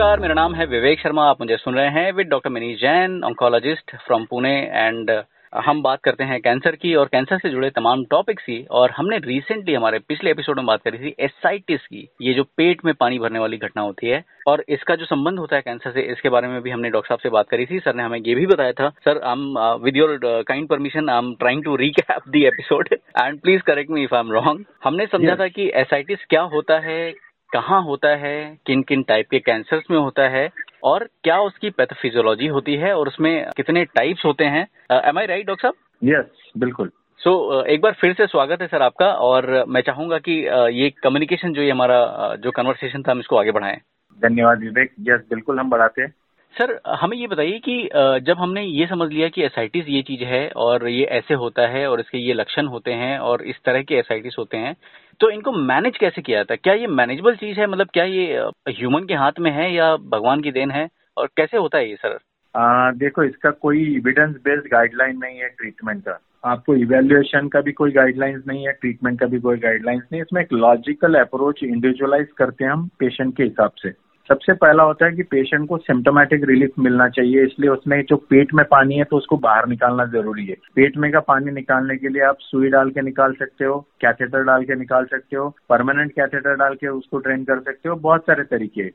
नमस्कार मेरा नाम है विवेक शर्मा आप मुझे सुन रहे हैं with doctor Mini Jain oncologist from Pune and हम बात करते हैं कैंसर की और कैंसर से जुड़े तमाम टॉपिक्स की और हमने रिसेंटली हमारे पिछले एपिसोड में बात करी थी एसाइटिस की ये जो पेट में पानी भरने वाली घटना होती है और इसका जो संबंध होता है कैंसर से इसके बारे में भी हमने डॉक्टर साहब से बात करी थी सर ने हमें ये भी बताया था। Sir I am with your kind permission I am trying to recap the episode and please correct me if I am wrong हमने समझा था कि एसाइटिस क्या होता है कहाँ होता है किन किन टाइप के कैंसर्स में होता है और क्या उसकी पैथोफिजियोलॉजी होती है और उसमें कितने टाइप्स होते हैं? एम आई राइट डॉक्टर साहब? यस बिल्कुल। सो so, एक बार फिर से स्वागत है सर आपका और मैं चाहूँगा कि ये कम्युनिकेशन जो ये हमारा जो कन्वर्सेशन था हम इसको आगे बढ़ाएँ। धन्यवाद विवेक। यस बिल्कुल हम बढ़ाते हैं। सर हमें ये बताइए कि जब हमने ये समझ लिया कि एसाइटिस ये चीज़ है और ये ऐसे होता है और इसके ये लक्षण होते हैं और इस तरह के एसाइटिस होते हैं तो इनको मैनेज कैसे किया जाता है क्या ये मैनेजेबल चीज़ है? मतलब क्या ये ह्यूमन के हाथ में है या भगवान की देन है? और कैसे होता है ये सर आ, देखो इसका कोई इविडेंस बेस्ड गाइडलाइन नहीं है ट्रीटमेंट का। आपको इवेल्युएशन का भी कोई गाइडलाइंस नहीं है ट्रीटमेंट का भी कोई गाइडलाइंस नहीं इसमें एक लॉजिकल अप्रोच इंडिविजुअलाइज करते हैं हम पेशेंट के हिसाब से। सबसे पहला होता है कि पेशेंट को सिम्टोमेटिक रिलीफ मिलना चाहिए इसलिए उसमें जो पेट में पानी है तो उसको बाहर निकालना ज़रूरी है। पेट में का पानी निकालने के लिए आप सुई डाल के निकाल सकते हो कैथेटर डाल के निकाल सकते हो परमानेंट कैथेटर डाल के उसको ट्रेन कर सकते हो बहुत सारे तरीके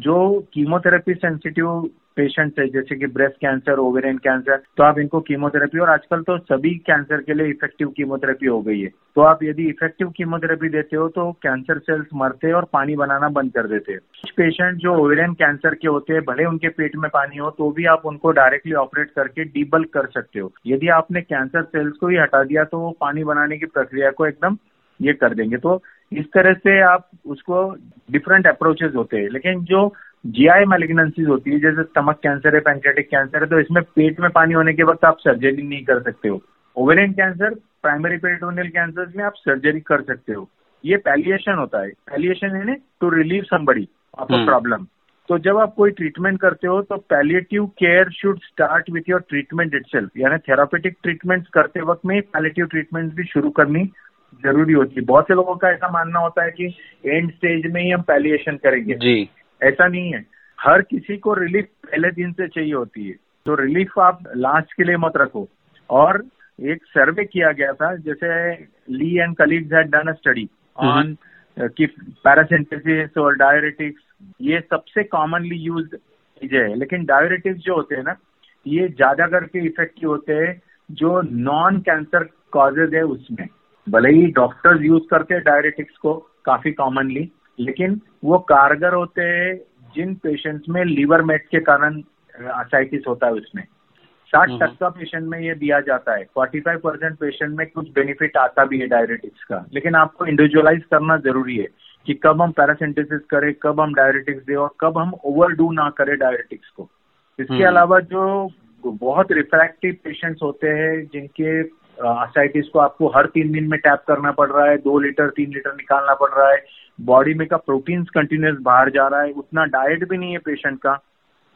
जो कीमोथेरेपी सेंसिटिव पेशेंट है, जैसे कि ब्रेस्ट कैंसर ओवेरियन कैंसर तो आप इनको कीमोथेरेपी और आजकल तो सभी कैंसर के लिए इफ़ेक्टिव कीमोथेरेपी हो गई है। तो आप यदि इफ़ेक्टिव कीमोथेरेपी देते हो तो कैंसर सेल्स मरते हैं और पानी बनाना बंद कर देते हैं। कुछ पेशेंट जो ओवेरियन कैंसर के होते हैं, भले उनके पेट में पानी हो तो भी आप उनको डायरेक्टली ऑपरेट करके डीबल्क कर सकते हो। यदि आपने कैंसर सेल्स को ही हटा दिया तो वो पानी बनाने की प्रक्रिया को एकदम ये कर देंगे। तो इस तरह से आप उसको डिफरेंट अप्रोचेज होते हैं। लेकिन जो जीआई मेलिग्नेंसीज होती है जैसे स्टमक कैंसर है पैंक्रेटिक कैंसर है तो इसमें पेट में पानी होने के वक्त आप सर्जरी नहीं कर सकते हो। Ovarian cancer primary peritoneal cancer में आप सर्जरी कर सकते हो। ये पैलिएशन होता है। पैलिएशन है to relieve somebody of a problem तो जब आप कोई ट्रीटमेंट करते हो तो palliative care should start with your treatment itself यानी थेरापेटिक ट्रीटमेंट करते वक्त में पैलिएटिव ट्रीटमेंट भी शुरू करनी ज़रूरी होती है। बहुत से लोगों का ऐसा मानना होता है कि एंड स्टेज में ही हम पैलिएशन करेंगे। जी। ऐसा नहीं है। हर किसी को रिलीफ पहले दिन से चाहिए होती है। तो रिलीफ आप लास्ट के लिए मत रखो। और एक सर्वे किया गया था जैसे Lee and colleagues had done a study on कि पैरासिंथेसिस और डायरेटिक्स ये सबसे कॉमनली यूज़ चीज़ें है। लेकिन डायरेटिक्स जो होते हैं ना ये ज़्यादा करके इफ़ेक्टिव होते हैं जो नॉन कैंसर कॉजेज है उसमें। भले ही डॉक्टर्स यूज़ करते हैं डायरेटिक्स को काफ़ी कॉमनली लेकिन वो कारगर होते हैं जिन पेशेंट्स में लीवर मेट के कारण असाइटिस होता है उसमें साठ। टक्का पेशेंट में ये दिया जाता है फोर्टी फाइव परसेंट पेशेंट में कुछ बेनिफिट आता भी है डायरेटिक्स का लेकिन आपको इंडिविजुअलाइज करना ज़रूरी है कि कब हम पैरासिंथेसिस करें कब हम डायरेटिक्स दें और कब हम ओवरडू ना करें डायरेटिक्स को इसके हम्म। अलावा जो बहुत रिफ्रैक्टिव पेशेंट्स होते हैं जिनके असाइटिस को आपको हर तीन दिन में टैप करना पड़ रहा है दो लीटर तीन लीटर निकालना पड़ रहा है बॉडी में का प्रोटीन्स कंटिन्यूस बाहर जा रहा है उतना डाइट भी नहीं है पेशेंट का।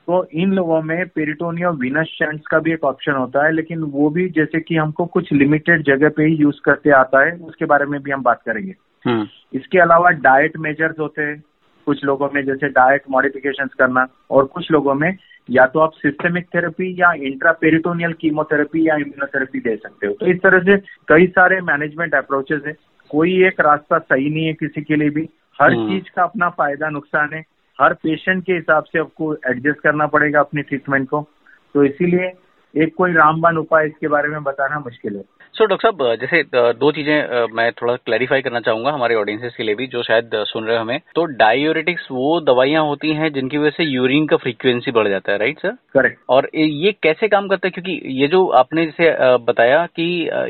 तो इन लोगों में पेरिटोनिया विनस शेंट्स का भी एक ऑप्शन होता है लेकिन वो भी जैसे कि हमको कुछ लिमिटेड जगह पे ही यूज़ करते आता है उसके बारे में भी हम बात करेंगे। हम्म। इसके अलावा डाइट मेजर्स होते हैं कुछ लोगों में जैसे डाइट मॉडिफिकेशन करना और कुछ लोगों में या तो आप सिस्टमिक थेरेपी या इंट्रापेरिटोनियल कीमोथेरेपी या इम्यूनोथेरेपी दे सकते हो। तो इस तरह से कई सारे मैनेजमेंट अप्रोचेस है कोई एक रास्ता सही नहीं है किसी के लिए भी। हर हम्म। चीज़ का अपना फ़ायदा नुकसान है। हर पेशेंट के हिसाब से आपको एडजस्ट करना पड़ेगा अपनी ट्रीटमेंट को। तो इसीलिए एक कोई रामबान उपाय इसके बारे में बताना मुश्किल है। सो डॉक्टर साहब जैसे दो चीज़ें मैं थोड़ा क्लैरिफाई करना चाहूँगा हमारे ऑडियंसेस के लिए भी जो शायद सुन रहे हो हमें तो डायोरेटिक्स वो दवाइयाँ होती हैं जिनकी वजह से यूरिन का फ्रीक्वेंसी बढ़ जाता है राइट सर करेक्ट और ये कैसे काम करता है? क्योंकि ये जो आपने जैसे बताया कि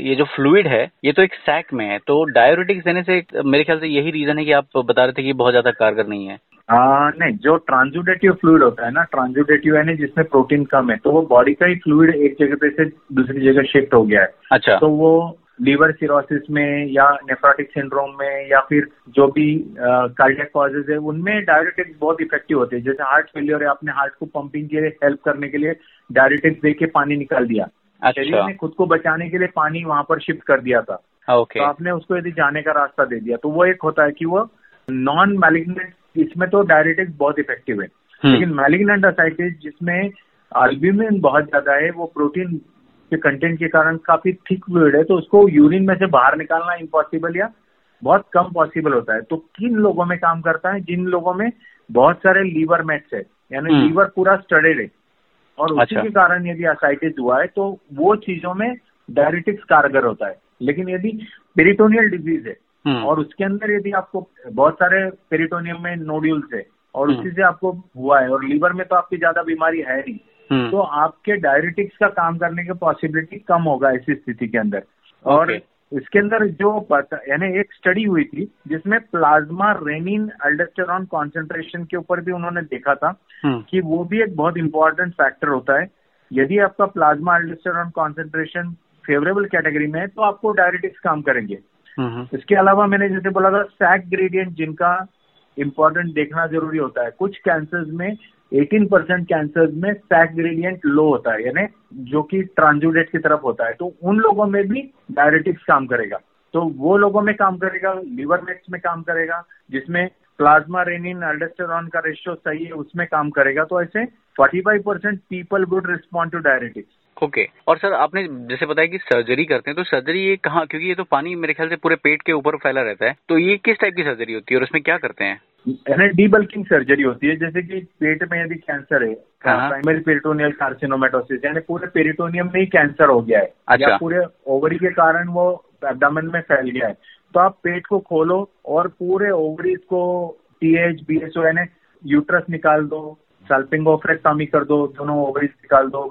ये जो फ्लूड है ये तो एक सैक में है। तो डायोरेटिक्स देने से मेरे ख्याल से यही रीजन है कि आप बता रहे थे कि बहुत ज़्यादा कारगर नहीं है। आ, नहीं जो ट्रांजुडेटिव फ्लूड होता है ना ट्रांजुडेटिव है जिसमें प्रोटीन कम है तो वो बॉडी का ही फ्लूड एक जगह पे से दूसरी जगह शिफ्ट हो गया है। अच्छा। तो वो लीवर सिरोसिस में या नेफ्रोटिक सिंड्रोम में या फिर जो भी कार्डियक कॉजेज है उनमें डायरेटिक्स बहुत इफ़ेक्टिव होते हैं। जैसे हार्ट फेलियर है आपने हार्ट को पंपिंग के लिए हेल्प करने के लिए डायरेटिक्स दे के पानी निकाल दिया। अच्छा। शरीर ने खुद को बचाने के लिए पानी वहाँ पर शिफ्ट कर दिया था। ओके। तो आपने उसको यदि जाने का रास्ता दे दिया तो वो एक होता है कि वो नॉन मैलिग्नेंट इसमें तो डायरेटिक्स बहुत इफ़ेक्टिव है लेकिन मैलिग्नेंट असाइटिस जिसमें अल्ब्यूमिन बहुत ज़्यादा है वो प्रोटीन के कंटेंट के कारण काफ़ी थिक फ्लूड है तो उसको यूरिन में से बाहर निकालना इम्पॉसिबल या बहुत कम पॉसिबल होता है तो किन लोगों में काम करता है जिन लोगों में बहुत सारे लीवर मेट्स है यानी लीवर हम्म। पूरा स्टडेड है और उसी अच्छा। के कारण यदि असाइटिस हुआ है तो वो चीज़ों में डायरेटिक्स कारगर होता है लेकिन यदि पेरिटोनियल डिज़ीज़ है हम्म। और उसके अंदर यदि आपको बहुत सारे पेरिटोनियम में नोड्यूल्स है और हम्म। उसी से आपको हुआ है और लीवर में तो आपकी ज़्यादा बीमारी है नहीं हम्म। तो आपके डायरेटिक्स का काम करने की पॉसिबिलिटी कम होगा ऐसी स्थिति के अंदर और इसके अंदर जो यानी एक स्टडी हुई थी जिसमें प्लाज्मा रेनिन अल्डेस्टेरॉन कॉन्सेंट्रेशन के ऊपर भी उन्होंने देखा था हम्म। कि वो भी एक बहुत इंपॉर्टेंट फैक्टर होता है यदि आपका plasma aldosterone concentration favourable category में है तो आपको डायरेटिक्स काम करेंगे हम्म। इसके अलावा मैंने जैसे बोला था सैक ग्रेडियंट जिनका इंपॉर्टेंट देखना ज़रूरी होता है। कुछ कैंसर्स में 18 परसेंट कैंसर में सैक ग्रेडियंट लो होता है, यानी जो कि ट्रांजुडेट की तरफ़ होता है। तो उन लोगों में भी डायरेटिक्स काम करेगा। तो वो लोगों में काम करेगा लीवर मेट्स में काम करेगा, जिसमें प्लाज्मा रेनिन अल्डेस्टेरॉन का रेशियो सही है, उसमें काम करेगा। तो ऐसे 45 percent people good respond to diuretics okay. okay. और सर आपने जैसे बताया कि सर्जरी करते हैं तो सर्जरी ये कहाँ क्योंकि ये तो पानी मेरे ख्याल से पूरे पेट के ऊपर फैला रहता है। तो ये किस टाइप की सर्जरी होती है और उसमें क्या करते हैं? यानी डीबल्किंग सर्जरी होती है जैसे कि पेट में यदि कैंसर है प्राइमरी पेरिटोनियल कार्सिनोमेटोसिस यानी पूरे पेरिटोनियम में ही कैंसर हो गया है। अच्छा। या पूरे ओवरी के कारण वो एबडामन में फैल गया है। तो आप पेट को खोलो और पूरे ओवरीज को टीएच बीएसओ यानी यूट्रस निकाल दो सल्पिंगोफ्रेक्टॉमी कर दो दोनों ओवरीज निकाल दो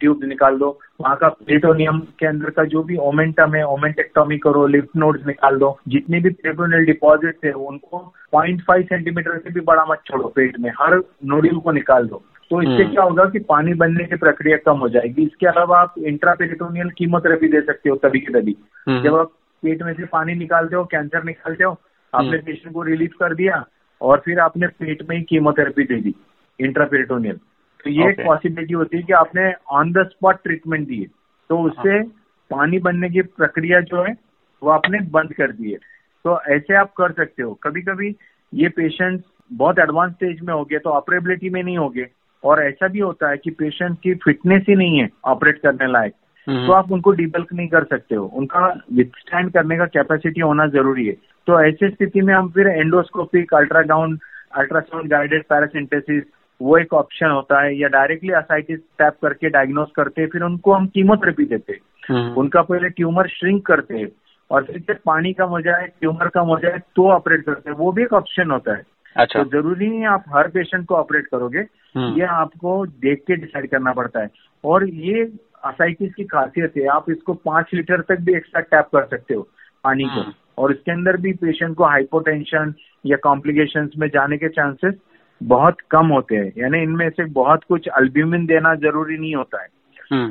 ट्यूब निकाल दो वहाँ का पेटोनियम के अंदर का जो भी ओमेंटम है ओमेंटेक्टॉमी करो लिफ्ट नोड्स निकाल दो जितनी भी पेटोनियल डिपॉजिट है उनको 0.5 सेंटीमीटर से भी बड़ा मत छोड़ो पेट में हर नोड्यूल को निकाल दो तो इससे हम्म। क्या होगा कि पानी बनने की प्रक्रिया कम हो जाएगी इसके अलावा आप इंट्रापेरिटोनियल कीमोथेरेपी दे सकते हो तभी के तभी हम्म। जब आप पेट में से पानी निकालते हो कैंसर निकालते हो आपने पेशेंट हम्म। को रिलीफ कर दिया और फिर आपने पेट में ही कीमोथेरेपी दे दी इंट्रापेरिटोनियल तो ये एक पॉसिबिलिटी होती है कि आपने ऑन द स्पॉट ट्रीटमेंट दिए तो उससे हाँ। पानी बनने की प्रक्रिया जो है वो आपने बंद कर दी है। तो ऐसे आप कर सकते हो। कभी कभी ये पेशेंट बहुत एडवांस स्टेज में हो गए तो ऑपरेबिलिटी में नहीं हो गए और ऐसा भी होता है कि पेशेंट की फिटनेस ही नहीं है ऑपरेट करने लायक। हम्म। तो आप उनको डिबल्क नहीं कर सकते हो। उनका विथस्टैंड करने का कैपेसिटी होना ज़रूरी है। तो ऐसी स्थिति में हम फिर endoscopic ultrasound ultrasound guided paracentesis वो एक ऑप्शन होता है या डायरेक्टली असाइटिस टैप करके डायग्नोस करते हैं फिर उनको हम कीमोथेरेपी देते हैं हम्म। उनका पहले ट्यूमर श्रिंक करते हैं और फिर जब पानी कम हो जाए ट्यूमर कम हो जाए तो ऑपरेट करते हैं वो भी एक ऑप्शन होता है अच्छा तो ज़रूरी नहीं आप हर पेशेंट को ऑपरेट करोगे हम्म। ये आपको देख के डिसाइड करना पड़ता है और ये असाइटिस की खासियत है आप इसको पाँच लीटर तक भी एक्स्ट्रा टैप कर सकते हो पानी को हम्म। और इसके अंदर भी पेशेंट को हाइपोटेंशन या कॉम्प्लिकेशंस में जाने के चांसेस बहुत कम होते हैं। यानी इनमें से बहुत कुछ अल्ब्यूमिन देना ज़रूरी नहीं होता है।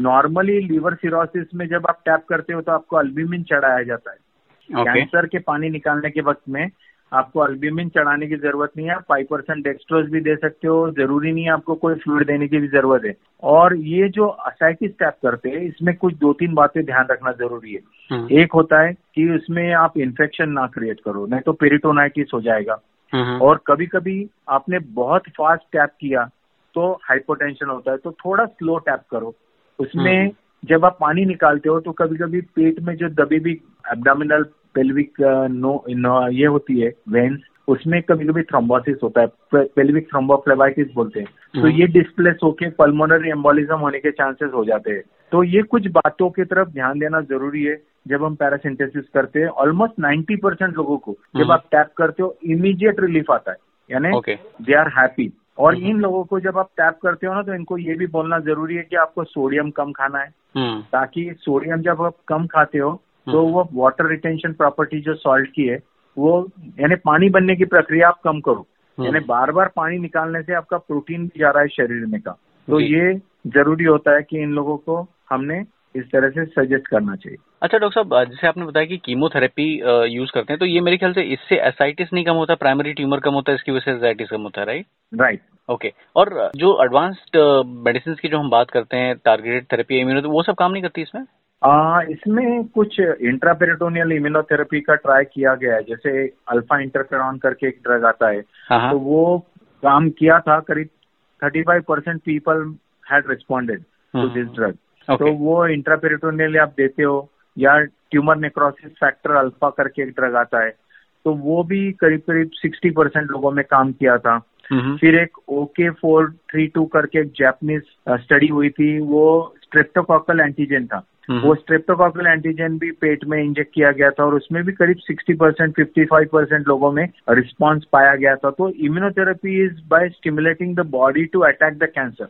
नॉर्मली लीवर सिरोसिस में जब आप टैप करते हो तो आपको अल्ब्यूमिन चढ़ाया जाता है। Okay. कैंसर के पानी निकालने के वक्त में आपको अल्ब्यूमिन चढ़ाने की ज़रूरत नहीं है। फाइव परसेंट डेक्स्ट्रोज भी दे सकते हो। ज़रूरी नहीं है आपको कोई फ्लूड देने की भी ज़रूरत है। और ये जो असाइटिस टैप करते हैं इसमें कुछ दो तीन बातें ध्यान रखना ज़रूरी है। हम्म। एक होता है कि उसमें आप इन्फेक्शन ना क्रिएट करो नहीं तो पेरिटोनाइटिस हो जाएगा। और कभी कभी आपने बहुत फास्ट टैप किया तो हाइपोटेंशन होता है तो थोड़ा स्लो टैप करो। उसमें। जब आप पानी निकालते हो तो कभी कभी पेट में जो दबी भी एब्डामिनल पेल्विक नो, नो ये होती है वेन्स उसमें कभी कभी थ्रोम्बोसिस होता है पेल्विक थ्रोम्बोफ्लेवाइटिस बोलते हैं। तो हम्म। ये डिस्प्लेस होके पल्मोनरी एम्बोलिज्म होने के चांसेस हो जाते हैं। तो ये कुछ बातों की तरफ़ ध्यान देना ज़रूरी है। जब हम पैरासिंथेसिस करते हैं ऑलमोस्ट 90 परसेंट लोगों को जब हम्म। आप टैप करते हो इमीडिएट रिलीफ आता है। यानी दे आर हैप्पी और हम्म। इन लोगों को जब आप टैप करते हो ना तो इनको ये भी बोलना ज़रूरी है कि आपको सोडियम कम खाना है। हम्म। ताकि सोडियम जब आप कम खाते हो तो वो वाटर रिटेंशन प्रॉपर्टी जो सॉल्ट की है वो यानी पानी बनने की प्रक्रिया आप कम करो। यानी बार बार पानी निकालने से आपका प्रोटीन भी जा रहा है शरीर में का तो ये ज़रूरी होता है कि इन लोगों को हमने इस तरह से सजेस्ट करना चाहिए। अच्छा डॉक्टर साहब जैसे आपने बताया कि कीमोथेरेपी यूज़ करते हैं तो ये मेरे ख्याल से इससे एसाइटिस नहीं कम होता प्राइमरी ट्यूमर कम होता है इसकी वजह से एसाइटिस कम होता है राइट राइट ओके और जो एडवांस्ड मेडिसिन की जो हम बात करते हैं टारगेटेड थेरेपी इम्यूनो वो सब काम नहीं करती इसमें? आ, इसमें कुछ इंट्रापेरिटोनियल इम्यूनोथेरेपी का ट्राई किया गया है जैसे अल्फ़ा इंटरफेरॉन करके एक ड्रग आता है हाँ, हाँ। तो वो काम किया था करीब 35 percent people had responded to this drug तो वो इंट्रापेरिटोनियल आप देते हो या ट्यूमर नेक्रोसिस फैक्टर अल्फ़ा करके एक ड्रग आता है तो वो भी करीब करीब 60 परसेंट लोगों में काम किया था। फिर एक ओके फोर थ्री टू करके एक जैपनीज स्टडी हुई थी वो स्ट्रेप्टोकॉकल एंटीजन था। वो स्ट्रेप्टोकॉकल एंटीजन भी पेट में इंजेक्ट किया गया था और उसमें भी करीब 60 परसेंट फिफ्टी फाइव परसेंट लोगों में रिस्पॉन्स पाया गया था। तो immunotherapy is by stimulating the body to attack the cancer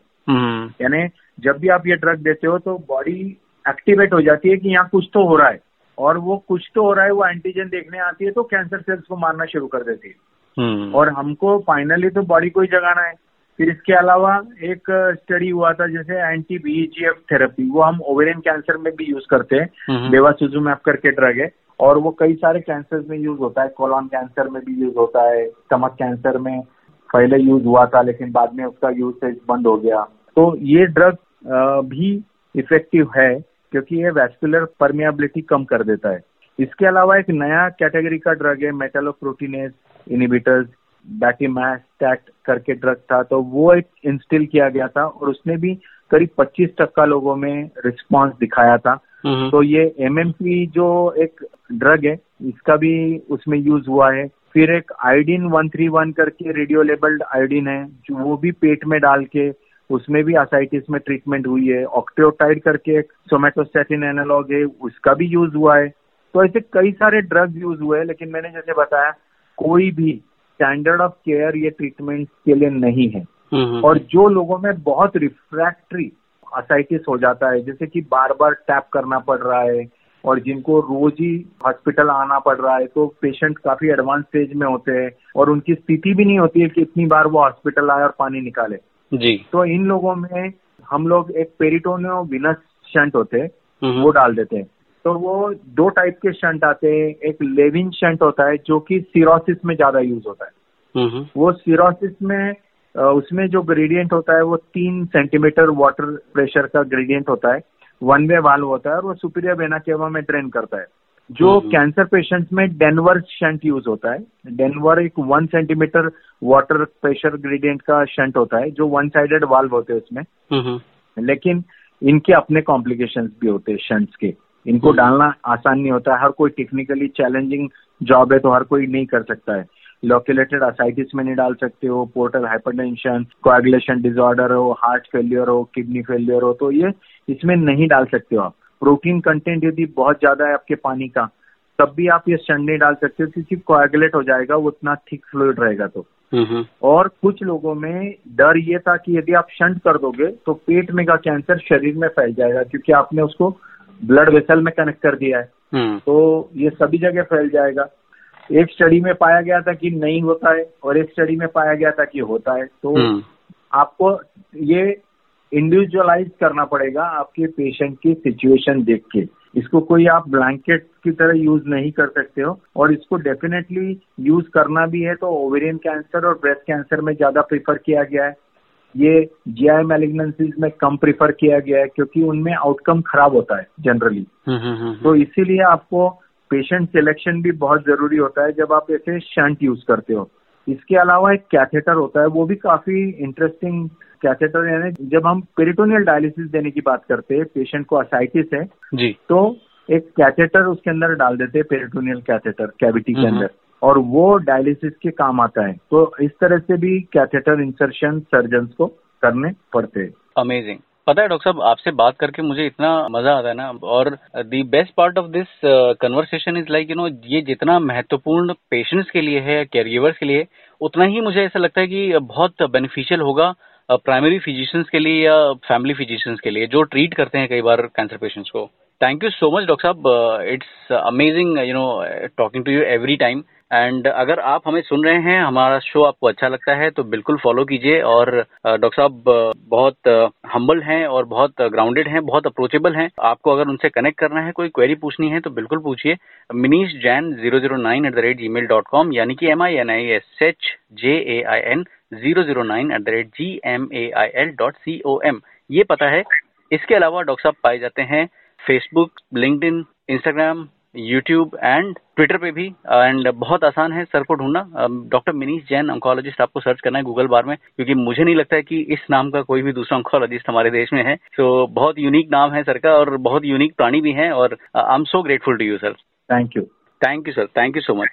यानी जब भी आप ये ड्रग देते हो तो बॉडी एक्टिवेट हो जाती है कि यहाँ कुछ तो हो रहा है। और वो कुछ तो हो रहा है वो एंटीजन देखने आती है तो कैंसर सेल्स को मारना शुरू कर देती है। हम्म। और हमको फाइनली तो बॉडी को ही जगाना है। फिर इसके अलावा एक स्टडी हुआ था जैसे एंटी बीजीएफ थेरेपी वो हम ओवेरियन कैंसर में भी यूज़ करते हैं। बेवासुजुमैप करके ड्रग है। और वो कई सारे कैंसर में यूज़ होता है। कोलॉन कैंसर में भी यूज़ होता है। स्टमक कैंसर में पहले यूज़ हुआ था लेकिन बाद में उसका यूज़ बंद हो गया। तो ये ड्रग भी इफ़ेक्टिव है क्योंकि ये वैस्कुलर परमियाबिलिटी कम कर देता है। इसके अलावा एक नया कैटेगरी का ड्रग है मेटालोप्रोटीनेज इनिबिटर्स बैटीमैस्टैट करके ड्रग था तो वो एक इंस्टिल किया गया था और उसने भी करीब 25 टक्का लोगों में रिस्पांस दिखाया था। तो ये एमएमपी जो एक ड्रग है इसका भी उसमें यूज़ हुआ है। फिर एक आयोडीन 131 करके रेडियो लेबल्ड आयोडीन है जो वो भी पेट में डाल के उसमें भी आसाइटिस में ट्रीटमेंट हुई है। ऑक्टियोटाइड करके एक सोमेटोस्टेटिन एनालॉग है उसका भी यूज़ हुआ है। तो ऐसे कई सारे ड्रग यूज़ हुए हैं लेकिन मैंने जैसे बताया कोई भी स्टैंडर्ड ऑफ़ केयर ये ट्रीटमेंट के लिए नहीं है। और जो लोगों में बहुत रिफ्रैक्ट्री असाइटिस हो जाता है जैसे कि बार बार टैप करना पड़ रहा है और जिनको रोज ही हॉस्पिटल आना पड़ रहा है तो पेशेंट काफ़ी एडवांस स्टेज में होते हैं और उनकी स्थिति भी नहीं होती है कि इतनी बार वो हॉस्पिटल आए और पानी निकाले। जी। तो इन लोगों में हम लोग एक पेरिटोनियो विनस शंट होते हैं। वो डाल देते हैं। तो वो दो टाइप के शंट आते हैं। एक लेविन शंट होता है जो कि सीरोसिस में ज़्यादा यूज़ होता है। वो सीरोसिस में उसमें जो ग्रेडियंट होता है वो तीन सेंटीमीटर वाटर प्रेशर का ग्रेडियंट होता है। वन वे वाल्व होता है और वो सुपीरियर वेना केवा में ड्रेन करता है। जो कैंसर हम्म। पेशेंट्स में डेनवर शंट यूज़ होता है डेनवर एक one centimetre water pressure gradient का शंट होता है जो वन साइडेड वाल्व होते हैं उसमें हम्म। लेकिन इनके अपने कॉम्प्लिकेशंस भी होते हैं शंट्स के इनको हम्म। डालना आसान नहीं होता है हर कोई टेक्निकली चैलेंजिंग जॉब है तो हर कोई नहीं कर सकता है लोकेलेटेड असाइटिस में नहीं डाल सकते हो पोर्टल हाइपरटेंशन कोएगुलेशन डिसऑर्डर हो हार्ट फेलियर हो किडनी फेलियर हो तो ये इसमें नहीं डाल सकते हो आप प्रोटीन कंटेंट यदि बहुत ज़्यादा है आपके पानी का तब भी आप ये शन नहीं डाल सकते हो क्योंकि कोएगुलेट हो जाएगा वो उतना थिक फ्लूड रहेगा तो। और कुछ लोगों में डर ये था कि यदि आप शंट कर दोगे तो पेट में का कैंसर शरीर में फैल जाएगा क्योंकि आपने उसको ब्लड वेसल में कनेक्ट कर दिया है। हम्म। तो ये सभी जगह फैल जाएगा। एक स्टडी में पाया गया था कि नहीं होता है और एक स्टडी में पाया गया था कि होता है। तो हम्म। आपको ये इंडिविजुअलाइज करना पड़ेगा आपके पेशेंट की सिचुएशन देख के। इसको कोई आप ब्लैंकेट की तरह यूज़ नहीं कर सकते हो और इसको डेफिनेटली यूज़ करना भी है तो ओवेरियन कैंसर और ब्रेस्ट कैंसर में ज़्यादा प्रीफर किया गया है। ये जीआई मेलिग्नेंसीज में कम प्रीफर किया गया है क्योंकि उनमें आउटकम खराब होता है जनरली हम्म, हम्म, हम्म, तो इसीलिए आपको पेशेंट सिलेक्शन भी बहुत ज़रूरी होता है जब आप ऐसे शंट यूज़ करते हो। इसके अलावा एक कैथेटर होता है वो भी काफ़ी इंटरेस्टिंग कैथेटर यानी जब हम पेरिटोनियल डायलिसिस देने की बात करते हैं पेशेंट को असाइटिस है जी। तो एक कैथेटर उसके अंदर डाल देते हैं पेरिटोनियल कैथेटर कैविटी के अंदर। और वो डायलिसिस के काम आता है। तो इस तरह से भी कैथेटर इंसर्शन सर्जन को करने पड़ते हैं। अमेजिंग पता है डॉक्टर साहब आपसे बात करके मुझे इतना मज़ा आता है ना और the best part of this conversation is like you know ये जितना महत्वपूर्ण पेशेंट्स के लिए है केयर के लिए उतना ही मुझे ऐसा लगता है कि बहुत बेनिफिशियल होगा। प्राइमरी फिजिशियंस के लिए या फैमिली फिजिशियंस के लिए जो ट्रीट करते हैं कई बार कैंसर पेशेंट्स को। Thank you so much doctor साहब। It's amazing you know talking to you every time and अगर आप हमें सुन रहे हैं, हमारा शो आपको अच्छा लगता है तो बिल्कुल फॉलो कीजिए। और डॉक्टर साहब बहुत हम्बल हैं और बहुत ग्राउंडेड हैं, बहुत अप्रोचेबल हैं। आपको अगर उनसे कनेक्ट करना है, कोई क्वेरी पूछनी है तो बिल्कुल पूछिए। Minish Jain zero zero nine at the rate G mail dot com यानी कि M I N I S H J A I N zero zero nine at the rate G M A I L dot C O M ये पता है इसके अलावा doctor साहब पाए जाते हैं Facebook LinkedIn Instagram YouTube and Twitter पे भी। एंड बहुत आसान है सर को ढूंढना। डॉक्टर मिनीश जैन ऑन्कोलॉजिस्ट आपको सर्च करना है गूगल बार में क्योंकि मुझे नहीं लगता है कि इस नाम का कोई भी दूसरा ऑन्कोलॉजिस्ट हमारे देश में है। तो बहुत यूनिक नाम है सर का और बहुत यूनिक प्राणी भी है और I am so grateful to you sir thank you thank you sir thank you so much